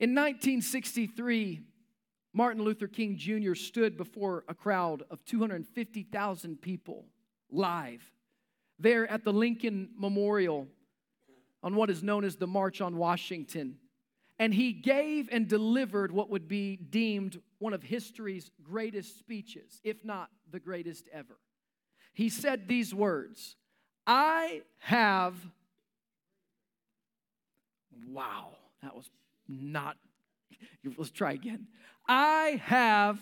In 1963, Martin Luther King Jr. stood before a crowd of 250,000 people live there at the Lincoln Memorial on what is known as the March on Washington. And he gave and delivered what would be deemed one of history's greatest speeches, if not the greatest ever. He said these words I have, wow, that was not, let's try again. I have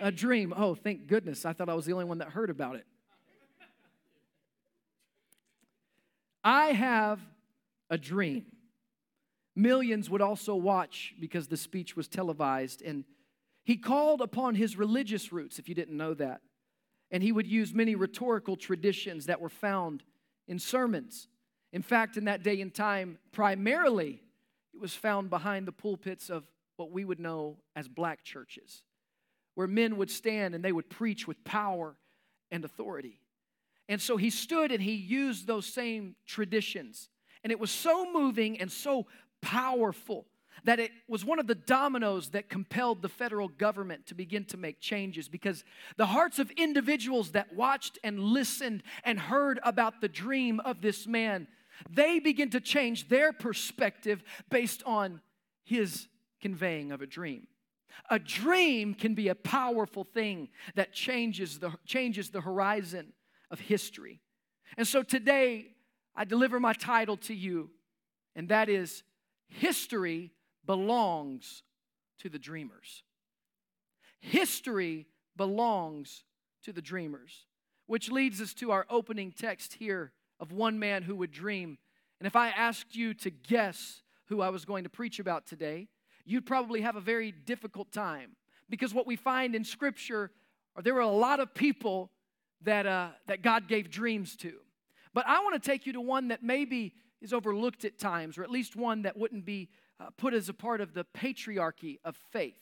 a dream. Oh, thank goodness. I thought I was the only one that heard about it. I have a dream. Millions would also watch because the speech was televised. And he called upon his religious roots, if you didn't know that. And he would use many rhetorical traditions that were found in sermons. In fact, in that day and time, primarily it was found behind the pulpits of what we would know as black churches, where men would stand and they would preach with power and authority. And so he stood and he used those same traditions. And it was so moving and so powerful that it was one of the dominoes that compelled the federal government to begin to make changes because the hearts of individuals that watched and listened and heard about the dream of this man they begin to change their perspective based on his conveying of a dream a dream can be a powerful thing that changes the, changes the horizon of history. And so today, I deliver my title to you, and that is History Belongs to the Dreamers. History belongs to the dreamers, which leads us to our opening text here of one man who would dream. And if I asked you to guess who I was going to preach about today, you'd probably have a very difficult time because what we find in Scripture are there were a lot of people that, uh, that God gave dreams to. But I want to take you to one that maybe is overlooked at times, or at least one that wouldn't be uh, put as a part of the patriarchy of faith.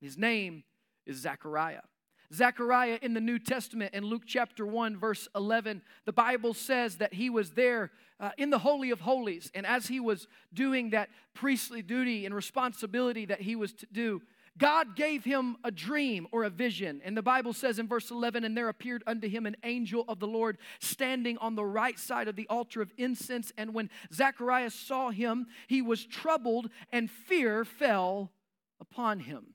His name is Zechariah. Zechariah in the New Testament, in Luke chapter 1, verse 11, the Bible says that he was there uh, in the Holy of Holies. And as he was doing that priestly duty and responsibility that he was to do, God gave him a dream or a vision. And the Bible says in verse 11, and there appeared unto him an angel of the Lord standing on the right side of the altar of incense. And when Zacharias saw him, he was troubled, and fear fell upon him.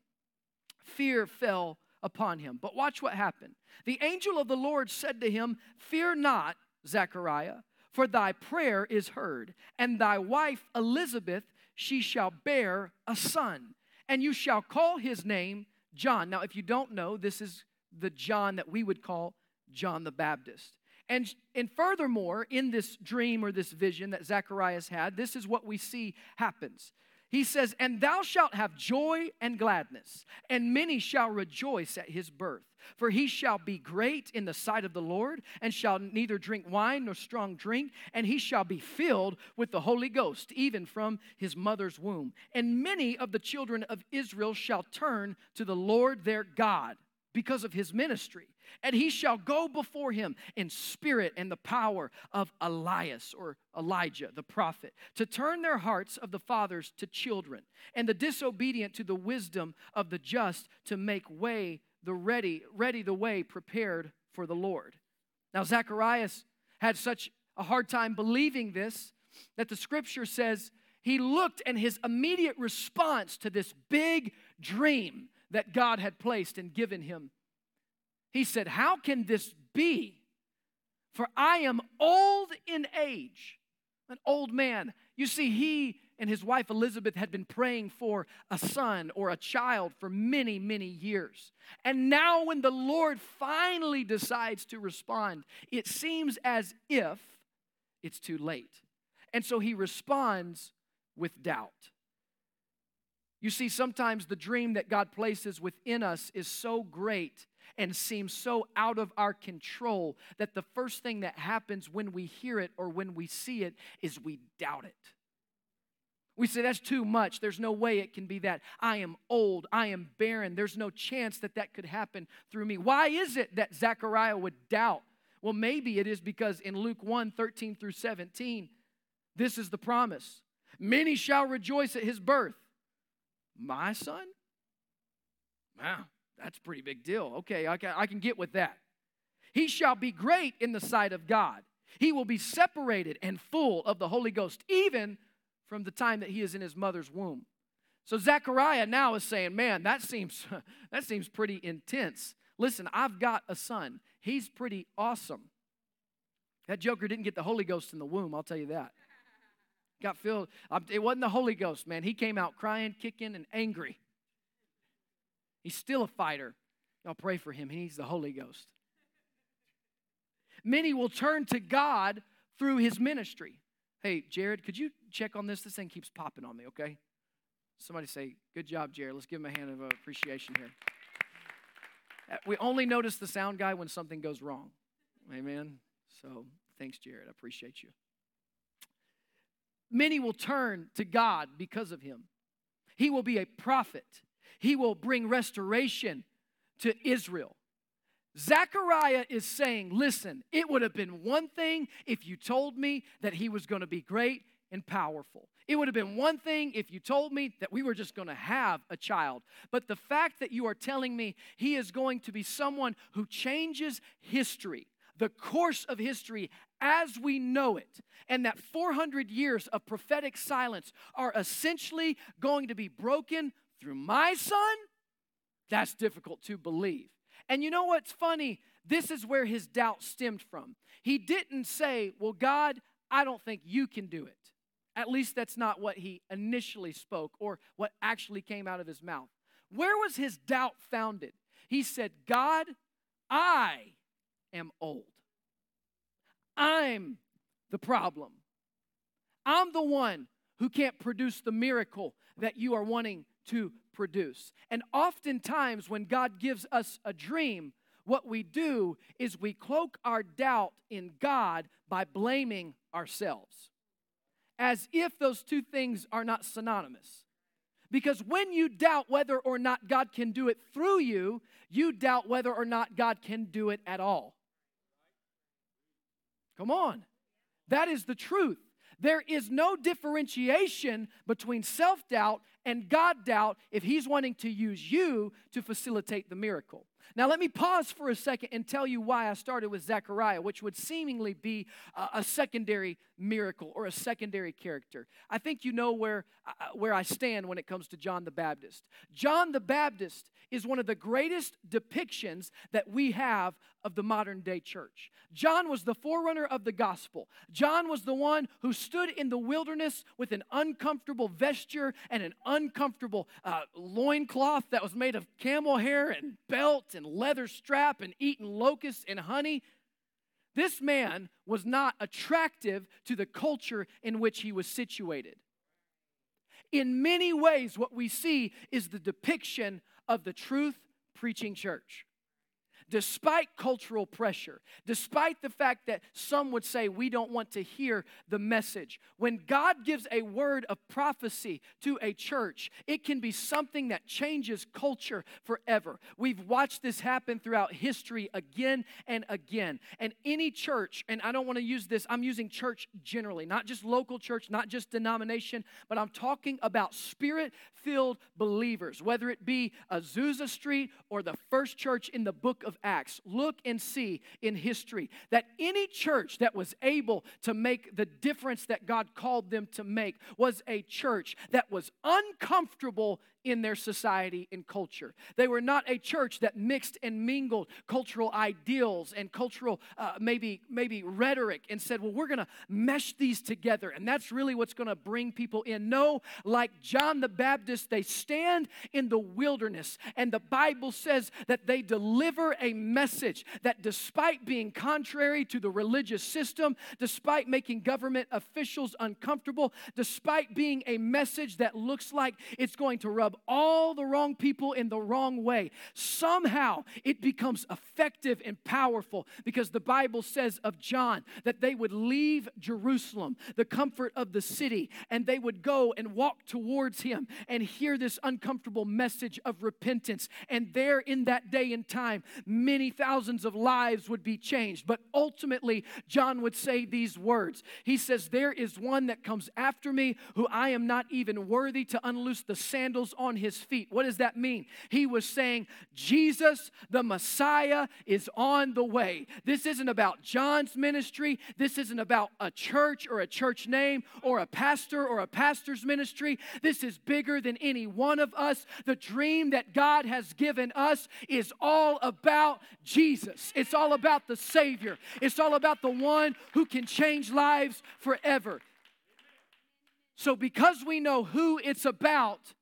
Fear fell upon him. But watch what happened. The angel of the Lord said to him, Fear not, Zechariah, for thy prayer is heard, and thy wife Elizabeth, she shall bear a son and you shall call his name John. Now, if you don't know, this is the John that we would call John the Baptist. And, and furthermore, in this dream or this vision that Zacharias had, this is what we see happens. He says, And thou shalt have joy and gladness, and many shall rejoice at his birth. For he shall be great in the sight of the Lord, and shall neither drink wine nor strong drink, and he shall be filled with the Holy Ghost, even from his mother's womb. And many of the children of Israel shall turn to the Lord their God because of his ministry. And he shall go before him in spirit and the power of Elias or Elijah, the prophet, to turn their hearts of the fathers to children, and the disobedient to the wisdom of the just, to make way the ready, ready the way prepared for the Lord. Now, Zacharias had such a hard time believing this that the scripture says he looked and his immediate response to this big dream that God had placed and given him. He said, How can this be? For I am old in age, an old man. You see, he and his wife Elizabeth had been praying for a son or a child for many, many years. And now, when the Lord finally decides to respond, it seems as if it's too late. And so he responds with doubt. You see, sometimes the dream that God places within us is so great and seems so out of our control that the first thing that happens when we hear it or when we see it is we doubt it. We say, that's too much. There's no way it can be that. I am old. I am barren. There's no chance that that could happen through me. Why is it that Zechariah would doubt? Well, maybe it is because in Luke 1 13 through 17, this is the promise Many shall rejoice at his birth. My son? Wow, that's a pretty big deal. Okay, I can, I can get with that. He shall be great in the sight of God. He will be separated and full of the Holy Ghost, even from the time that he is in his mother's womb. So Zechariah now is saying, Man, that seems, that seems pretty intense. Listen, I've got a son. He's pretty awesome. That joker didn't get the Holy Ghost in the womb, I'll tell you that. Got filled. It wasn't the Holy Ghost, man. He came out crying, kicking, and angry. He's still a fighter. Y'all pray for him. He needs the Holy Ghost. Many will turn to God through his ministry. Hey, Jared, could you check on this? This thing keeps popping on me, okay? Somebody say, Good job, Jared. Let's give him a hand of appreciation here. Uh, we only notice the sound guy when something goes wrong. Amen. So thanks, Jared. I appreciate you. Many will turn to God because of him. He will be a prophet, he will bring restoration to Israel. Zechariah is saying, Listen, it would have been one thing if you told me that he was going to be great and powerful. It would have been one thing if you told me that we were just going to have a child. But the fact that you are telling me he is going to be someone who changes history, the course of history as we know it, and that 400 years of prophetic silence are essentially going to be broken through my son, that's difficult to believe. And you know what's funny? This is where his doubt stemmed from. He didn't say, Well, God, I don't think you can do it. At least that's not what he initially spoke or what actually came out of his mouth. Where was his doubt founded? He said, God, I am old. I'm the problem. I'm the one who can't produce the miracle that you are wanting to produce. And oftentimes, when God gives us a dream, what we do is we cloak our doubt in God by blaming ourselves as if those two things are not synonymous. Because when you doubt whether or not God can do it through you, you doubt whether or not God can do it at all. Come on. That is the truth. There is no differentiation between self doubt and God doubt if He's wanting to use you to facilitate the miracle. Now, let me pause for a second and tell you why I started with Zechariah, which would seemingly be a, secondary miracle or a secondary character. I think you know where, uh, where I stand when it comes to John the Baptist. John the Baptist is one of the greatest depictions that we have of the modern day church. John was the forerunner of the gospel. John was the one who stood in the wilderness with an uncomfortable vesture and an uncomfortable uh, loincloth that was made of camel hair and belt and leather strap and eating locusts and honey. This man was not attractive to the culture in which he was situated. In many ways, what we see is the depiction of the truth preaching church despite cultural pressure, despite the fact that some would say we don't want to hear the message. When God gives a word of prophecy to a church, it can be something that changes culture forever. We've watched this happen throughout history again and again. And any church, and I don't want to use this, I'm using church generally, not just local church, not just denomination, but I'm talking about spirit filled believers, whether it be Azusa Street or the first church in the book of Acts, look and see in history that any church that was able to make the difference that God called them to make was a church that was uncomfortable in their society and culture. They were not a church that mixed and mingled cultural ideals and cultural uh, maybe maybe rhetoric and said, "Well, we're going to mesh these together and that's really what's going to bring people in." No, like John the Baptist, they stand in the wilderness and the Bible says that they deliver a message that despite being contrary to the religious system, despite making government officials uncomfortable, despite being a message that looks like it's going to rub all the wrong people in the wrong way, somehow it becomes effective and powerful because the Bible says of John that they would leave Jerusalem, the comfort of the city, and they would go and walk towards him and hear this uncomfortable message of repentance. And there in that day and time, many thousands of lives would be changed. But ultimately, John would say these words He says, There is one that comes after me who I am not even worthy to unloose the sandals on his feet. What does that mean? He was saying, Jesus, the Messiah, is on the way. This isn't about John's ministry. This isn't about a church or a church name or a pastor or a pastor's ministry. This is bigger than any one of us. The dream that God has given us is all about Jesus. It's all about the Savior. It's all about the one who can change lives forever. So, because we know who it's about,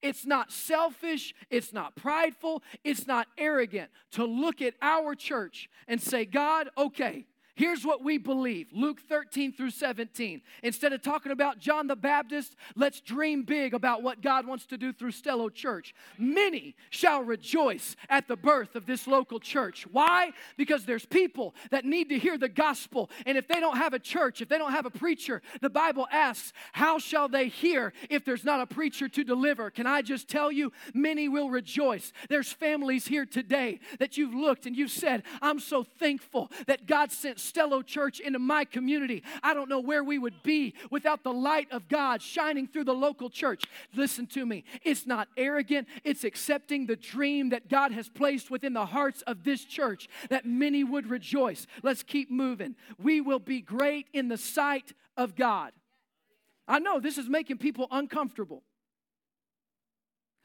it's not selfish, it's not prideful, it's not arrogant to look at our church and say, God, okay, Here's what we believe Luke 13 through 17. Instead of talking about John the Baptist, let's dream big about what God wants to do through Stello Church. Many shall rejoice at the birth of this local church. Why? Because there's people that need to hear the gospel. And if they don't have a church, if they don't have a preacher, the Bible asks, How shall they hear if there's not a preacher to deliver? Can I just tell you, many will rejoice. There's families here today that you've looked and you've said, I'm so thankful that God sent Stello Church into my community. I don't know where we would be without the light of God shining through the local church. Listen to me. It's not arrogant, it's accepting the dream that God has placed within the hearts of this church that many would rejoice. Let's keep moving. We will be great in the sight of God. I know this is making people uncomfortable.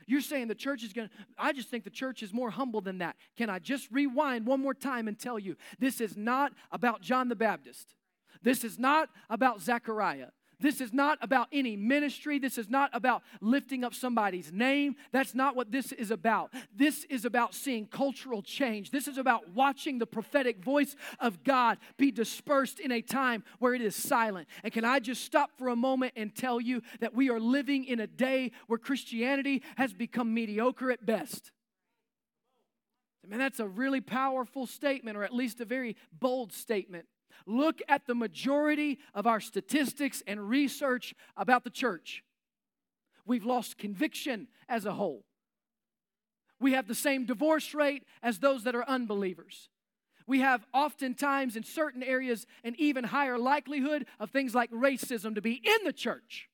You're saying the church is going to, I just think the church is more humble than that. Can I just rewind one more time and tell you this is not about John the Baptist. This is not about Zechariah. This is not about any ministry. This is not about lifting up somebody's name. That's not what this is about. This is about seeing cultural change. This is about watching the prophetic voice of God be dispersed in a time where it is silent. And can I just stop for a moment and tell you that we are living in a day where Christianity has become mediocre at best? I mean, that's a really powerful statement, or at least a very bold statement. Look at the majority of our statistics and research about the church. We've lost conviction as a whole. We have the same divorce rate as those that are unbelievers. We have oftentimes in certain areas an even higher likelihood of things like racism to be in the church.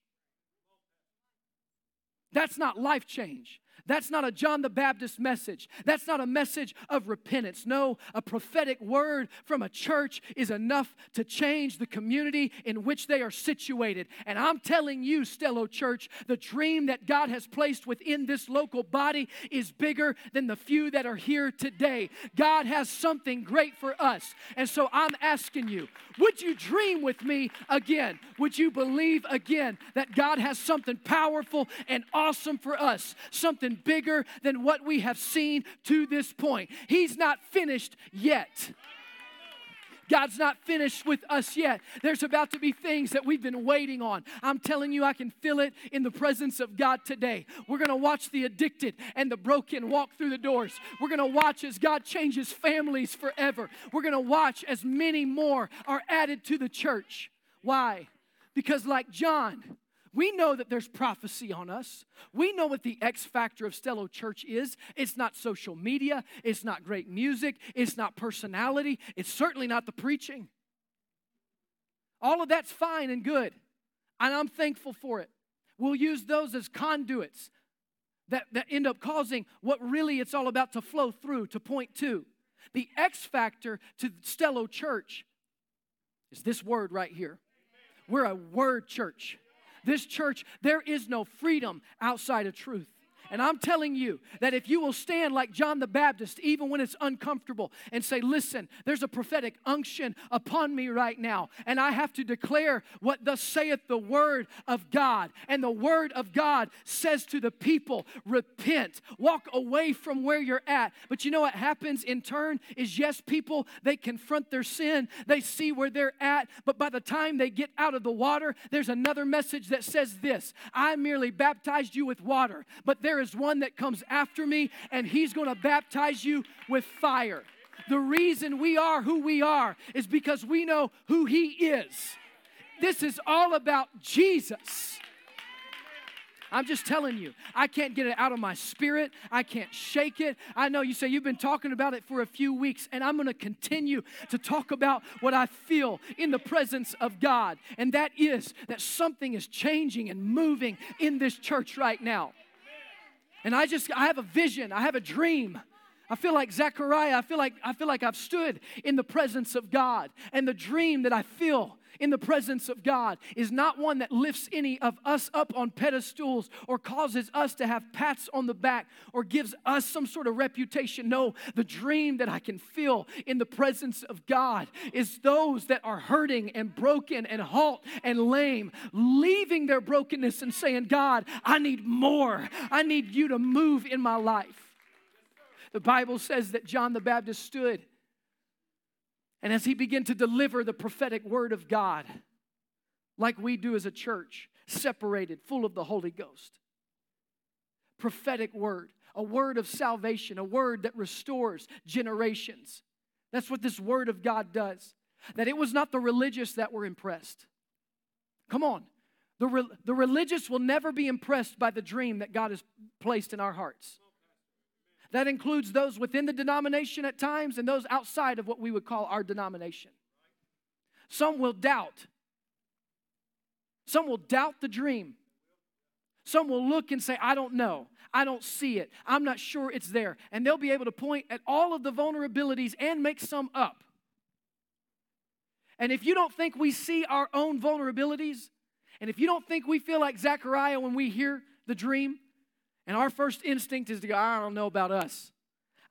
That's not life change. That's not a John the Baptist message. That's not a message of repentance. No, a prophetic word from a church is enough to change the community in which they are situated. And I'm telling you, Stello Church, the dream that God has placed within this local body is bigger than the few that are here today. God has something great for us. And so I'm asking you, would you dream with me again? Would you believe again that God has something powerful and awesome for us? Something bigger than what we have seen to this point. He's not finished yet. God's not finished with us yet. There's about to be things that we've been waiting on. I'm telling you, I can feel it in the presence of God today. We're going to watch the addicted and the broken walk through the doors. We're going to watch as God changes families forever. We're going to watch as many more are added to the church. Why? Because, like John, we know that there's prophecy on us. We know what the X factor of Stello Church is. It's not social media, it's not great music, it's not personality, it's certainly not the preaching. All of that's fine and good, and I'm thankful for it. We'll use those as conduits that, that end up causing what really it's all about to flow through, to point to. The X factor to Stello Church is this word right here. We're a word church. This church, there is no freedom outside of truth. And I'm telling you that if you will stand like John the Baptist, even when it's uncomfortable, and say, Listen, there's a prophetic unction upon me right now, and I have to declare what thus saith the word of God. And the word of God says to the people, Repent, walk away from where you're at. But you know what happens in turn is yes, people, they confront their sin, they see where they're at, but by the time they get out of the water, there's another message that says this I merely baptized you with water, but there there is one that comes after me, and he's going to baptize you with fire. The reason we are who we are is because we know who he is. This is all about Jesus. I'm just telling you, I can't get it out of my spirit. I can't shake it. I know you say you've been talking about it for a few weeks, and I'm going to continue to talk about what I feel in the presence of God. And that is that something is changing and moving in this church right now. And I just, I have a vision, I have a dream. I feel like Zechariah. I feel like I feel like I've stood in the presence of God. And the dream that I feel in the presence of God is not one that lifts any of us up on pedestals or causes us to have pats on the back or gives us some sort of reputation. No, the dream that I can feel in the presence of God is those that are hurting and broken and halt and lame, leaving their brokenness and saying, God, I need more. I need you to move in my life. The Bible says that John the Baptist stood and as he began to deliver the prophetic word of God, like we do as a church, separated, full of the Holy Ghost, prophetic word, a word of salvation, a word that restores generations. That's what this word of God does. That it was not the religious that were impressed. Come on. The, re- the religious will never be impressed by the dream that God has placed in our hearts. That includes those within the denomination at times and those outside of what we would call our denomination. Some will doubt. Some will doubt the dream. Some will look and say, I don't know. I don't see it. I'm not sure it's there. And they'll be able to point at all of the vulnerabilities and make some up. And if you don't think we see our own vulnerabilities, and if you don't think we feel like Zechariah when we hear the dream, and our first instinct is to go, I don't know about us.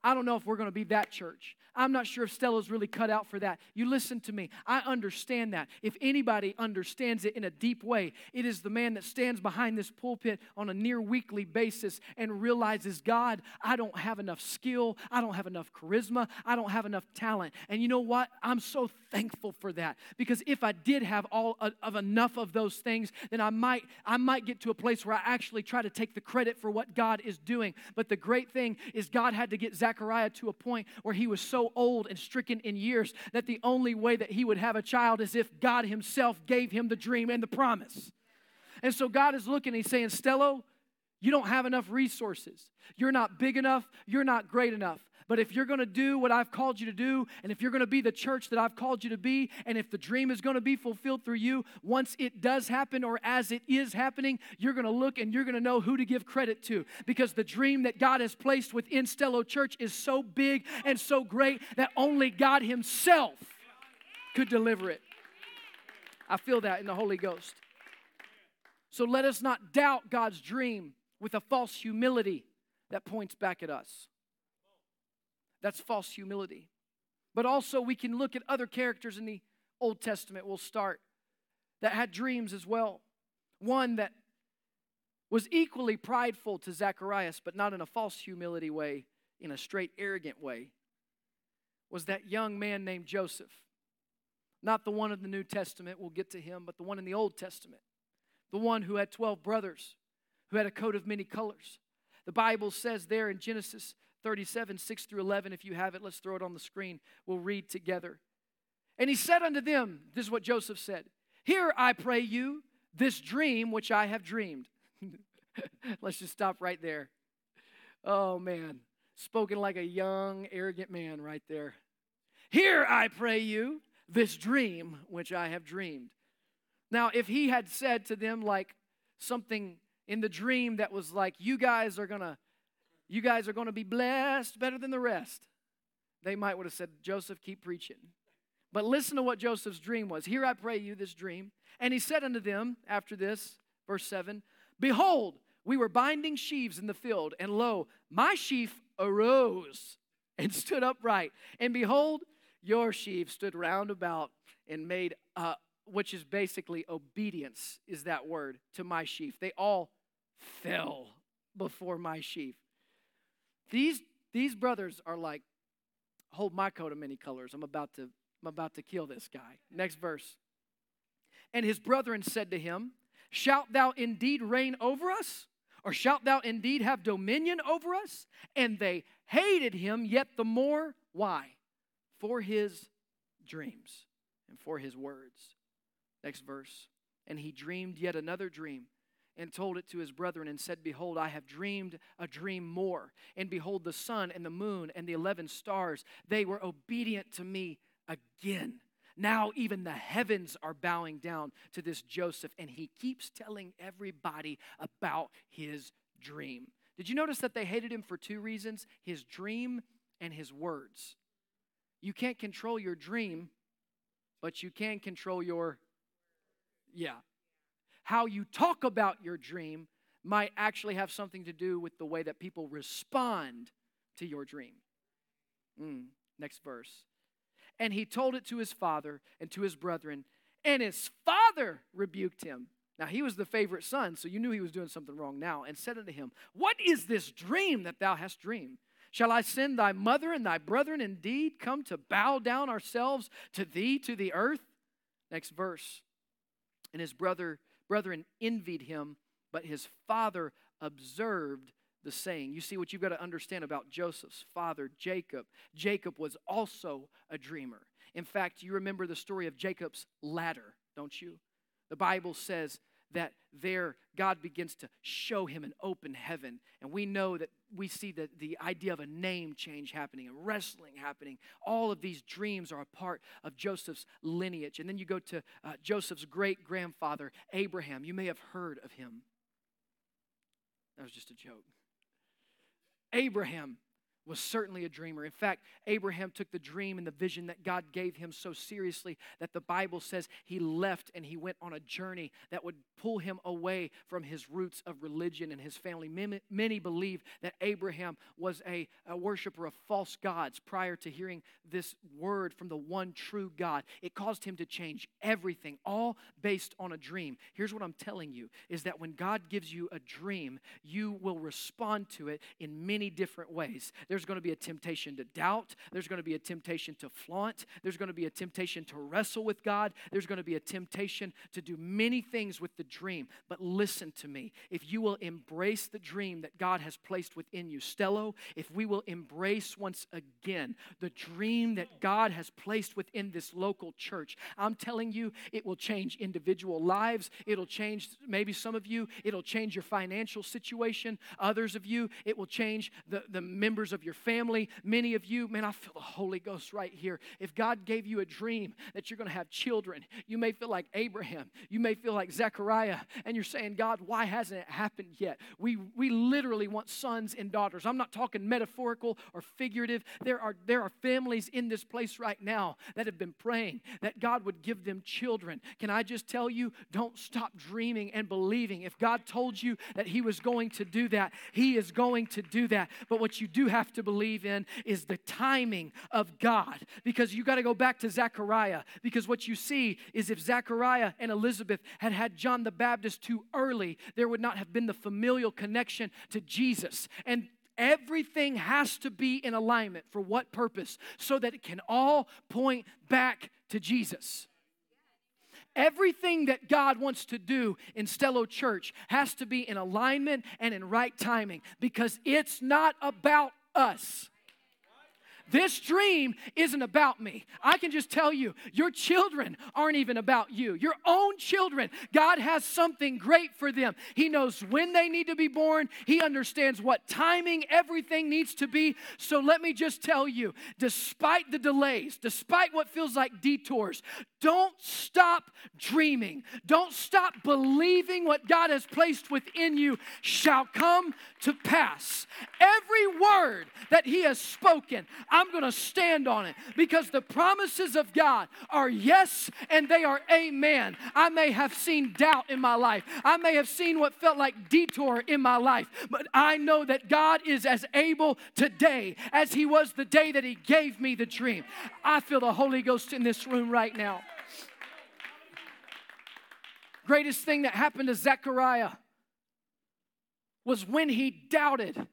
I don't know if we're going to be that church. I'm not sure if Stello's really cut out for that. You listen to me. I understand that. If anybody understands it in a deep way, it is the man that stands behind this pulpit on a near weekly basis and realizes, God, I don't have enough skill. I don't have enough charisma. I don't have enough talent. And you know what? I'm so thankful for that because if I did have all of enough of those things, then I might I might get to a place where I actually try to take the credit for what God is doing. But the great thing is God had to get Zechariah to a point where he was so old and stricken in years that the only way that he would have a child is if God himself gave him the dream and the promise. And so God is looking, he's saying, Stello, you don't have enough resources. You're not big enough. You're not great enough. But if you're going to do what I've called you to do, and if you're going to be the church that I've called you to be, and if the dream is going to be fulfilled through you, once it does happen or as it is happening, you're going to look and you're going to know who to give credit to. Because the dream that God has placed within Stello Church is so big and so great that only God Himself could deliver it. I feel that in the Holy Ghost. So let us not doubt God's dream with a false humility that points back at us. That's false humility. But also, we can look at other characters in the Old Testament. We'll start that had dreams as well. One that was equally prideful to Zacharias, but not in a false humility way, in a straight, arrogant way, was that young man named Joseph. Not the one in the New Testament, we'll get to him, but the one in the Old Testament. The one who had 12 brothers, who had a coat of many colors. The Bible says there in Genesis 37, 6 through 11. If you have it, let's throw it on the screen. We'll read together. And he said unto them, This is what Joseph said Hear, I pray you, this dream which I have dreamed. let's just stop right there. Oh, man. Spoken like a young, arrogant man right there. Hear, I pray you, this dream which I have dreamed. Now, if he had said to them like something in the dream that was like, You guys are going to you guys are going to be blessed better than the rest. They might would have said, Joseph, keep preaching. But listen to what Joseph's dream was. Here I pray you this dream. And he said unto them, after this, verse 7 Behold, we were binding sheaves in the field, and lo, my sheaf arose and stood upright. And behold, your sheaf stood round about and made, uh, which is basically obedience, is that word, to my sheaf. They all fell before my sheaf. These, these brothers are like, hold my coat of many colors. I'm about to, I'm about to kill this guy. Next verse. And his brethren said to him, Shalt thou indeed reign over us? Or shalt thou indeed have dominion over us? And they hated him yet the more. Why? For his dreams and for his words. Next verse. And he dreamed yet another dream and told it to his brethren and said, Behold, I have dreamed a dream more. And behold, the sun and the moon and the eleven stars, they were obedient to me again. Now, even the heavens are bowing down to this Joseph, and he keeps telling everybody about his dream. Did you notice that they hated him for two reasons? His dream and his words. You can't control your dream, but you can control your, yeah. How you talk about your dream might actually have something to do with the way that people respond to your dream. Mm, next verse. And he told it to his father and to his brethren, and his father rebuked him. Now he was the favorite son, so you knew he was doing something wrong now, and said unto him, What is this dream that thou hast dreamed? Shall I send thy mother and thy brethren indeed come to bow down ourselves to thee to the earth? Next verse. And his brother brethren envied him, but his father observed the saying. You see what you've got to understand about Joseph's father, Jacob. Jacob was also a dreamer. In fact, you remember the story of Jacob's ladder, don't you? The Bible says that there God begins to show him an open heaven. And we know that we see the, the idea of a name change happening and wrestling happening. All of these dreams are a part of Joseph's lineage. And then you go to uh, Joseph's great grandfather, Abraham. You may have heard of him. That was just a joke. Abraham was certainly a dreamer. In fact, Abraham took the dream and the vision that God gave him so seriously that the Bible says he left and he went on a journey that would pull him away from his roots of religion and his family. Many believe that Abraham was a, a worshiper of false gods prior to hearing this word from the one true God. It caused him to change everything, all based on a dream. Here's what I'm telling you is that when God gives you a dream, you will respond to it in many different ways. There's going to be a temptation to doubt. There's going to be a temptation to flaunt. There's going to be a temptation to wrestle with God. There's going to be a temptation to do many things with the dream. But listen to me. If you will embrace the dream that God has placed within you, Stello, if we will embrace once again the dream that God has placed within this local church, I'm telling you, it will change individual lives. It'll change maybe some of you, it'll change your financial situation. Others of you, it will change the, the members of your family, many of you, man, I feel the Holy Ghost right here. If God gave you a dream that you're going to have children, you may feel like Abraham, you may feel like Zechariah, and you're saying, God, why hasn't it happened yet? We, we literally want sons and daughters. I'm not talking metaphorical or figurative. There are, there are families in this place right now that have been praying that God would give them children. Can I just tell you, don't stop dreaming and believing. If God told you that He was going to do that, He is going to do that. But what you do have to believe in is the timing of God. Because you got to go back to Zechariah. Because what you see is if Zechariah and Elizabeth had had John the Baptist too early, there would not have been the familial connection to Jesus. And Everything has to be in alignment for what purpose? So that it can all point back to Jesus. Everything that God wants to do in Stello Church has to be in alignment and in right timing because it's not about us. This dream isn't about me. I can just tell you, your children aren't even about you. Your own children, God has something great for them. He knows when they need to be born, He understands what timing everything needs to be. So let me just tell you, despite the delays, despite what feels like detours, don't stop dreaming. Don't stop believing what God has placed within you shall come to pass. Every word that He has spoken, I'm going to stand on it because the promises of God are yes and they are amen. I may have seen doubt in my life, I may have seen what felt like detour in my life, but I know that God is as able today as He was the day that He gave me the dream. I feel the Holy Ghost in this room right now. Greatest thing that happened to Zechariah was when he doubted.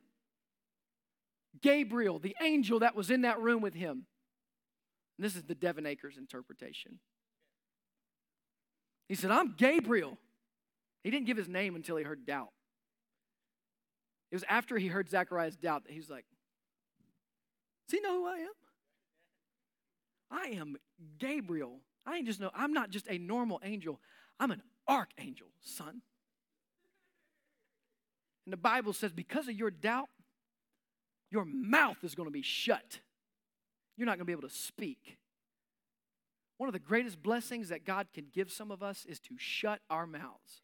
Gabriel, the angel that was in that room with him. And this is the Devin Akers interpretation. He said, I'm Gabriel. He didn't give his name until he heard doubt. It was after he heard Zachariah's doubt that he was like, Does he know who I am? I am Gabriel. I ain't just no, I'm not just a normal angel, I'm an archangel, son. And the Bible says, because of your doubt, your mouth is going to be shut. You're not going to be able to speak. One of the greatest blessings that God can give some of us is to shut our mouths.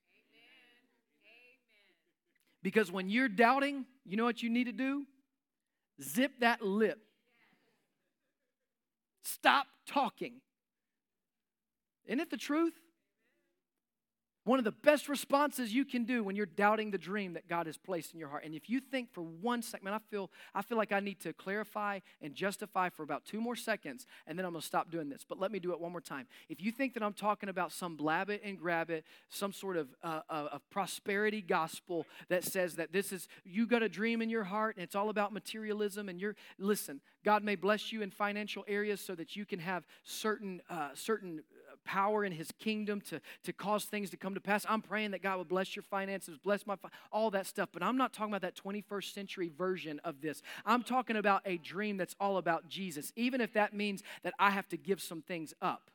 Because when you're doubting, you know what you need to do? Zip that lip. Stop talking. Isn't it the truth? One of the best responses you can do when you're doubting the dream that God has placed in your heart. And if you think for one second, man, I feel, I feel like I need to clarify and justify for about two more seconds, and then I'm going to stop doing this. But let me do it one more time. If you think that I'm talking about some blab it and grab it, some sort of, uh, uh prosperity gospel that says that this is, you got a dream in your heart and it's all about materialism, and you're, listen, God may bless you in financial areas so that you can have certain, uh, certain power in his kingdom to, to cause things to come to pass. I'm praying that God would bless your finances, bless my, all that stuff. But I'm not talking about that 21st century version of this. I'm talking about a dream that's all about Jesus, even if that means that I have to give some things up.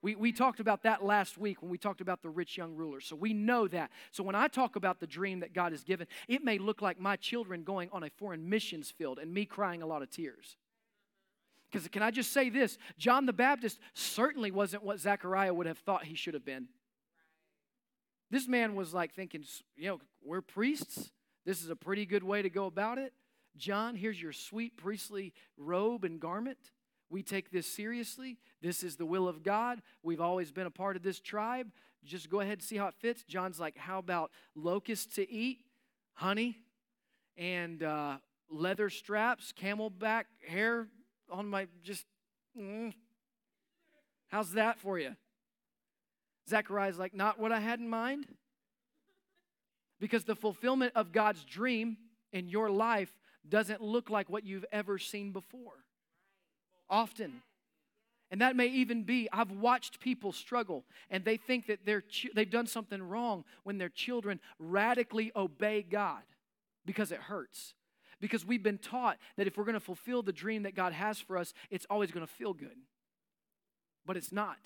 We, we talked about that last week when we talked about the rich young ruler. So we know that. So when I talk about the dream that God has given, it may look like my children going on a foreign missions field and me crying a lot of tears. Because can I just say this? John the Baptist certainly wasn't what Zechariah would have thought he should have been. This man was like thinking, you know, we're priests. This is a pretty good way to go about it. John, here's your sweet priestly robe and garment. We take this seriously. This is the will of God. We've always been a part of this tribe. Just go ahead and see how it fits. John's like, how about locusts to eat, honey, and uh, leather straps, camelback hair on my just, mm. how's that for you? Zechariah's like, not what I had in mind. Because the fulfillment of God's dream in your life doesn't look like what you've ever seen before. Often. And that may even be, I've watched people struggle and they think that they're, they've done something wrong when their children radically obey God because it hurts because we've been taught that if we're going to fulfill the dream that God has for us, it's always going to feel good. But it's not.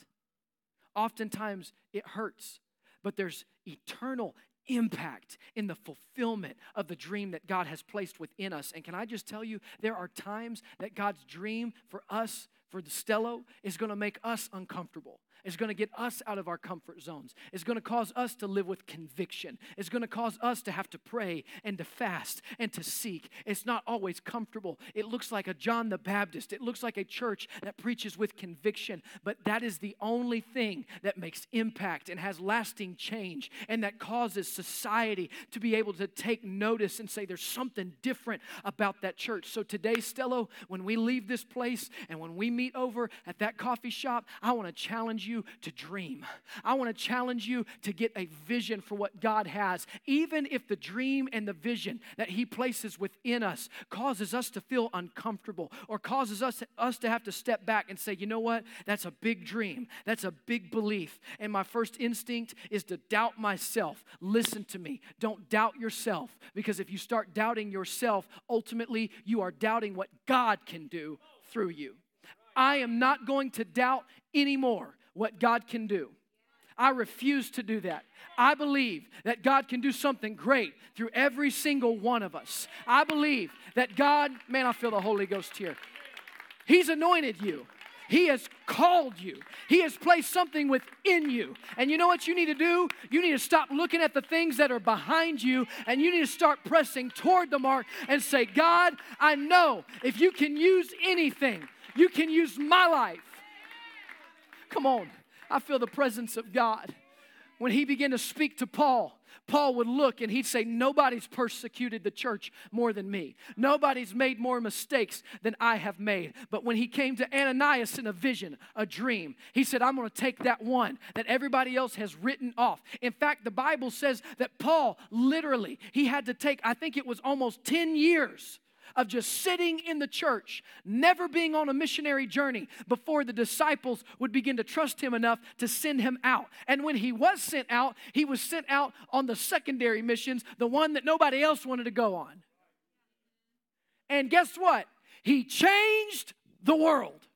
Oftentimes, it hurts, but there's eternal impact in the fulfillment of the dream that God has placed within us. And can I just tell you, there are times that God's dream for us, for the Stello, is going to make us uncomfortable It's going to get us out of our comfort zones. It's going to cause us to live with conviction. It's going to cause us to have to pray and to fast and to seek. It's not always comfortable. It looks like a John the Baptist. It looks like a church that preaches with conviction, but that is the only thing that makes impact and has lasting change and that causes society to be able to take notice and say there's something different about that church. So today, Stello, when we leave this place and when we meet over at that coffee shop, I want to challenge you you to dream. I want to challenge you to get a vision for what God has, even if the dream and the vision that He places within us causes us to feel uncomfortable or causes us, us to have to step back and say, you know what? That's a big dream. That's a big belief. And my first instinct is to doubt myself. Listen to me. Don't doubt yourself because if you start doubting yourself, ultimately you are doubting what God can do through you. I am not going to doubt anymore what God can do. I refuse to do that. I believe that God can do something great through every single one of us. I believe that God, man, I feel the Holy Ghost here. He's anointed you. He has called you. He has placed something within you. And you know what you need to do? You need to stop looking at the things that are behind you and you need to start pressing toward the mark and say, God, I know if you can use anything, you can use my life. Come on. I feel the presence of God. When he began to speak to Paul, Paul would look and he'd say, Nobody's persecuted the church more than me. Nobody's made more mistakes than I have made. But when he came to Ananias in a vision, a dream, he said, I'm going to take that one that everybody else has written off. In fact, the Bible says that Paul literally, he had to take, I think it was almost 10 years of just sitting in the church, never being on a missionary journey before the disciples would begin to trust him enough to send him out. And when he was sent out, he was sent out on the secondary missions, the one that nobody else wanted to go on. And guess what? He changed the world.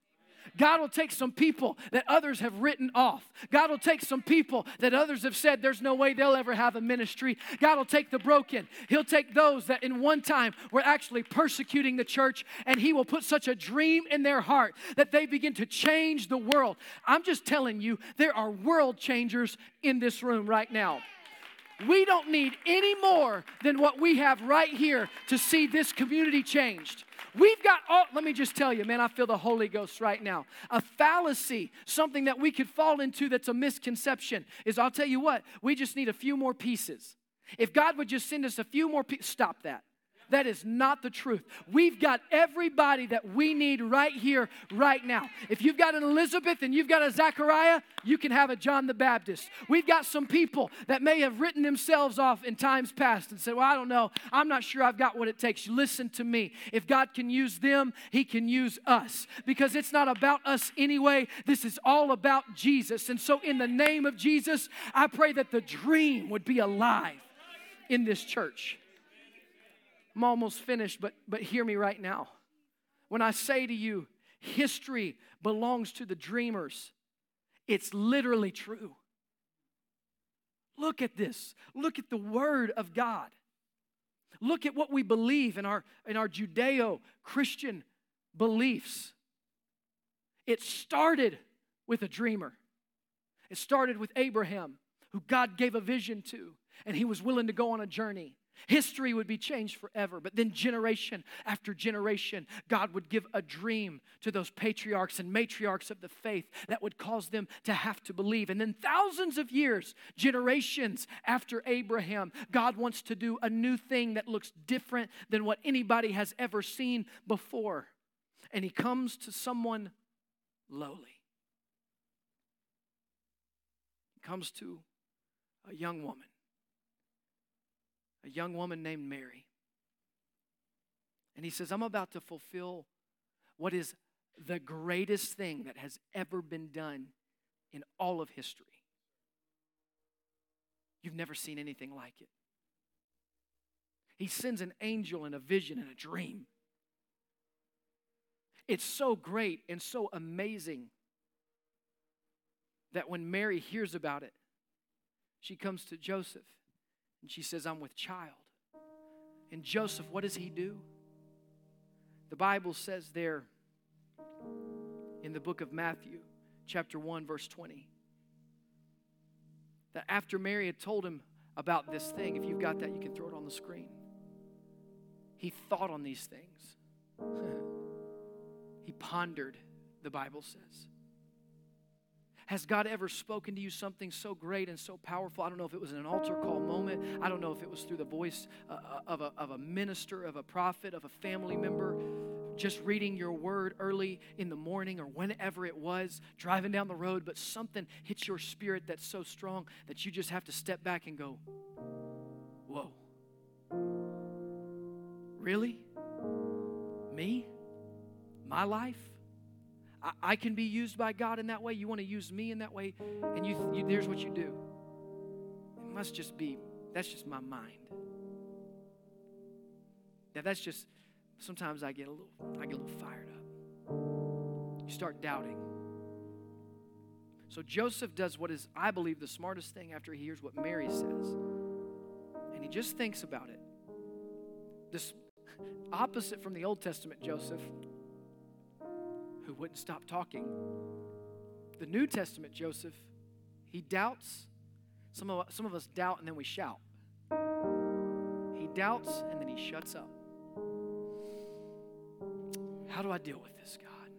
God will take some people that others have written off. God will take some people that others have said there's no way they'll ever have a ministry. God will take the broken. He'll take those that in one time were actually persecuting the church, and He will put such a dream in their heart that they begin to change the world. I'm just telling you, there are world changers in this room right now. We don't need any more than what we have right here to see this community changed. We've got all, let me just tell you, man, I feel the Holy Ghost right now. A fallacy, something that we could fall into that's a misconception, is I'll tell you what, we just need a few more pieces. If God would just send us a few more pieces, stop that. That is not the truth. We've got everybody that we need right here, right now. If you've got an Elizabeth and you've got a Zachariah, you can have a John the Baptist. We've got some people that may have written themselves off in times past and said, Well, I don't know. I'm not sure I've got what it takes. Listen to me. If God can use them, He can use us because it's not about us anyway. This is all about Jesus. And so, in the name of Jesus, I pray that the dream would be alive in this church. I'm almost finished, but, but hear me right now. When I say to you, history belongs to the dreamers, it's literally true. Look at this. Look at the Word of God. Look at what we believe in our, in our Judeo Christian beliefs. It started with a dreamer, it started with Abraham, who God gave a vision to, and he was willing to go on a journey. History would be changed forever. But then, generation after generation, God would give a dream to those patriarchs and matriarchs of the faith that would cause them to have to believe. And then, thousands of years, generations after Abraham, God wants to do a new thing that looks different than what anybody has ever seen before. And He comes to someone lowly, He comes to a young woman a young woman named Mary. And he says, I'm about to fulfill what is the greatest thing that has ever been done in all of history. You've never seen anything like it. He sends an angel in a vision and a dream. It's so great and so amazing that when Mary hears about it, she comes to Joseph and she says, I'm with child. And Joseph, what does he do? The Bible says there in the book of Matthew, chapter 1, verse 20, that after Mary had told him about this thing, if you've got that, you can throw it on the screen. He thought on these things. he pondered, the Bible says. Has God ever spoken to you something so great and so powerful? I don't know if it was an altar call moment. I don't know if it was through the voice uh, uh, of a, of a minister, of a prophet, of a family member. Just reading your word early in the morning or whenever it was, driving down the road, but something hits your spirit that's so strong that you just have to step back and go, Whoa. Really? Me? My life? I, I can be used by God in that way. You want to use me in that way, and you, you there's what you do. It must just be that's just my mind. Now that's just sometimes I get a little I get a little fired up. You start doubting. So Joseph does what is, I believe, the smartest thing after he hears what Mary says. And he just thinks about it. This opposite from the Old Testament Joseph, who wouldn't stop talking. The New Testament Joseph, he doubts. Some of, some of us doubt and then we shout. He doubts and then he shuts up. How do I deal with this, God?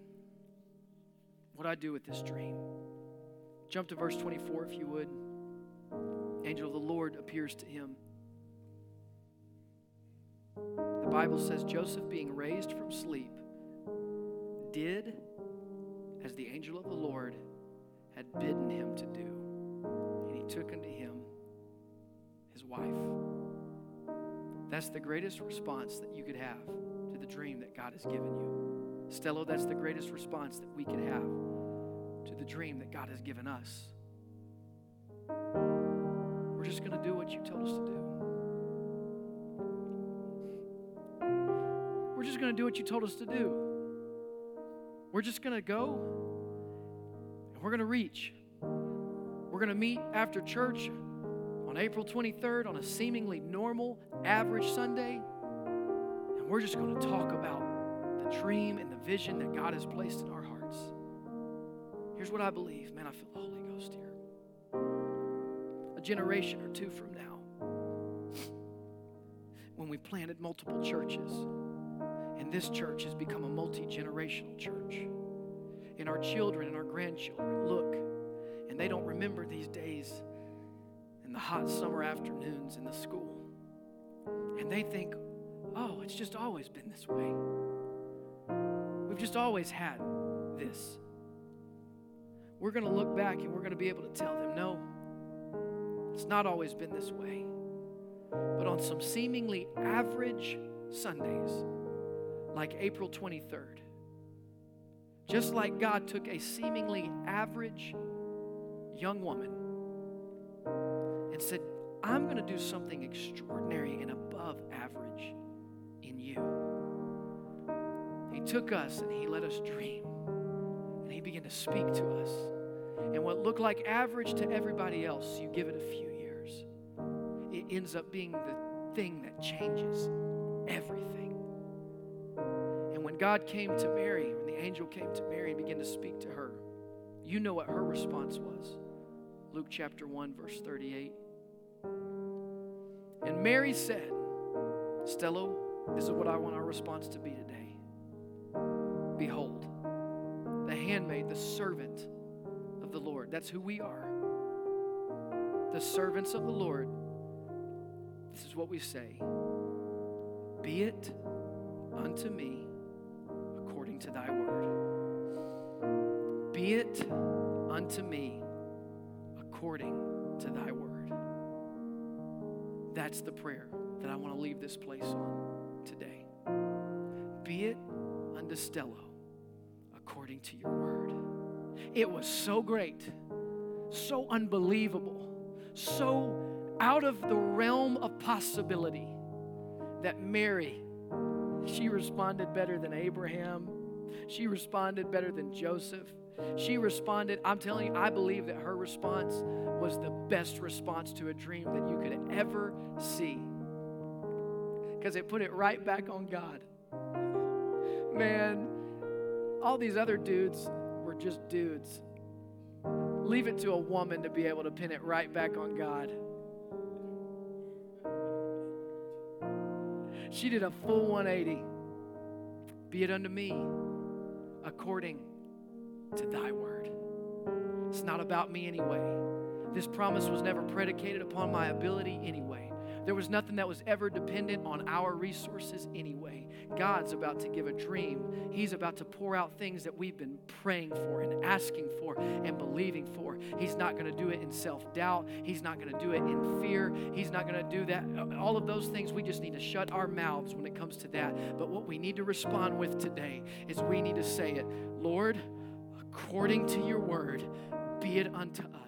What do I do with this dream? Jump to verse 24 if you would. Angel of the Lord appears to him. The Bible says Joseph, being raised from sleep, did as the angel of the Lord had bidden him to do. And he took unto him his wife. That's the greatest response that you could have to the dream that God has given you. Stello, that's the greatest response that we could have to the dream that God has given us. We're just going to do what you told us to do. We're just going to do what you told us to do. We're just going to go and we're going to reach. We're going to meet after church on April 23rd on a seemingly normal, average Sunday. And we're just going to talk about the dream and the vision that God has placed in our hearts. Here's what I believe. Man, I feel the Holy Ghost here. A generation or two from now, when we planted multiple churches, and this church has become a multi generational church, and our children and our grandchildren look and they don't remember these days and the hot summer afternoons in the school. And they think, oh, it's just always been this way. We've just always had this. We're going to look back and we're going to be able to tell them, no, it's not always been this way. But on some seemingly average Sundays, like April 23rd, just like God took a seemingly average young woman and said, I'm going to do something extraordinary and above average in you. He took us and he let us dream. And he began to speak to us. And what looked like average to everybody else, you give it a few years, it ends up being the thing that changes God came to Mary, when the angel came to Mary and began to speak to her, you know what her response was. Luke chapter 1, verse 38. And Mary said, Stello, this is what I want our response to be today. Behold, the handmaid, the servant of the Lord. That's who we are. The servants of the Lord. This is what we say Be it unto me according to thy word. Be it unto me according to thy word. That's the prayer that I want to leave this place on today. Be it unto Stello according to your word. It was so great, so unbelievable, so out of the realm of possibility that Mary, she responded better than Abraham. She responded better than Joseph. She responded, I'm telling you, I believe that her response was the best response to a dream that you could ever see. Because it put it right back on God. Man, all these other dudes were just dudes. Leave it to a woman to be able to pin it right back on God. She did a full 180. Be it unto me according to thy word. It's not about me anyway. This promise was never predicated upon my ability anyway. There was nothing that was ever dependent on our resources anyway. God's about to give a dream. He's about to pour out things that we've been praying for and asking for and believing for. He's not going to do it in self doubt. He's not going to do it in fear. He's not going to do that. All of those things, we just need to shut our mouths when it comes to that. But what we need to respond with today is we need to say it Lord, according to your word, be it unto us.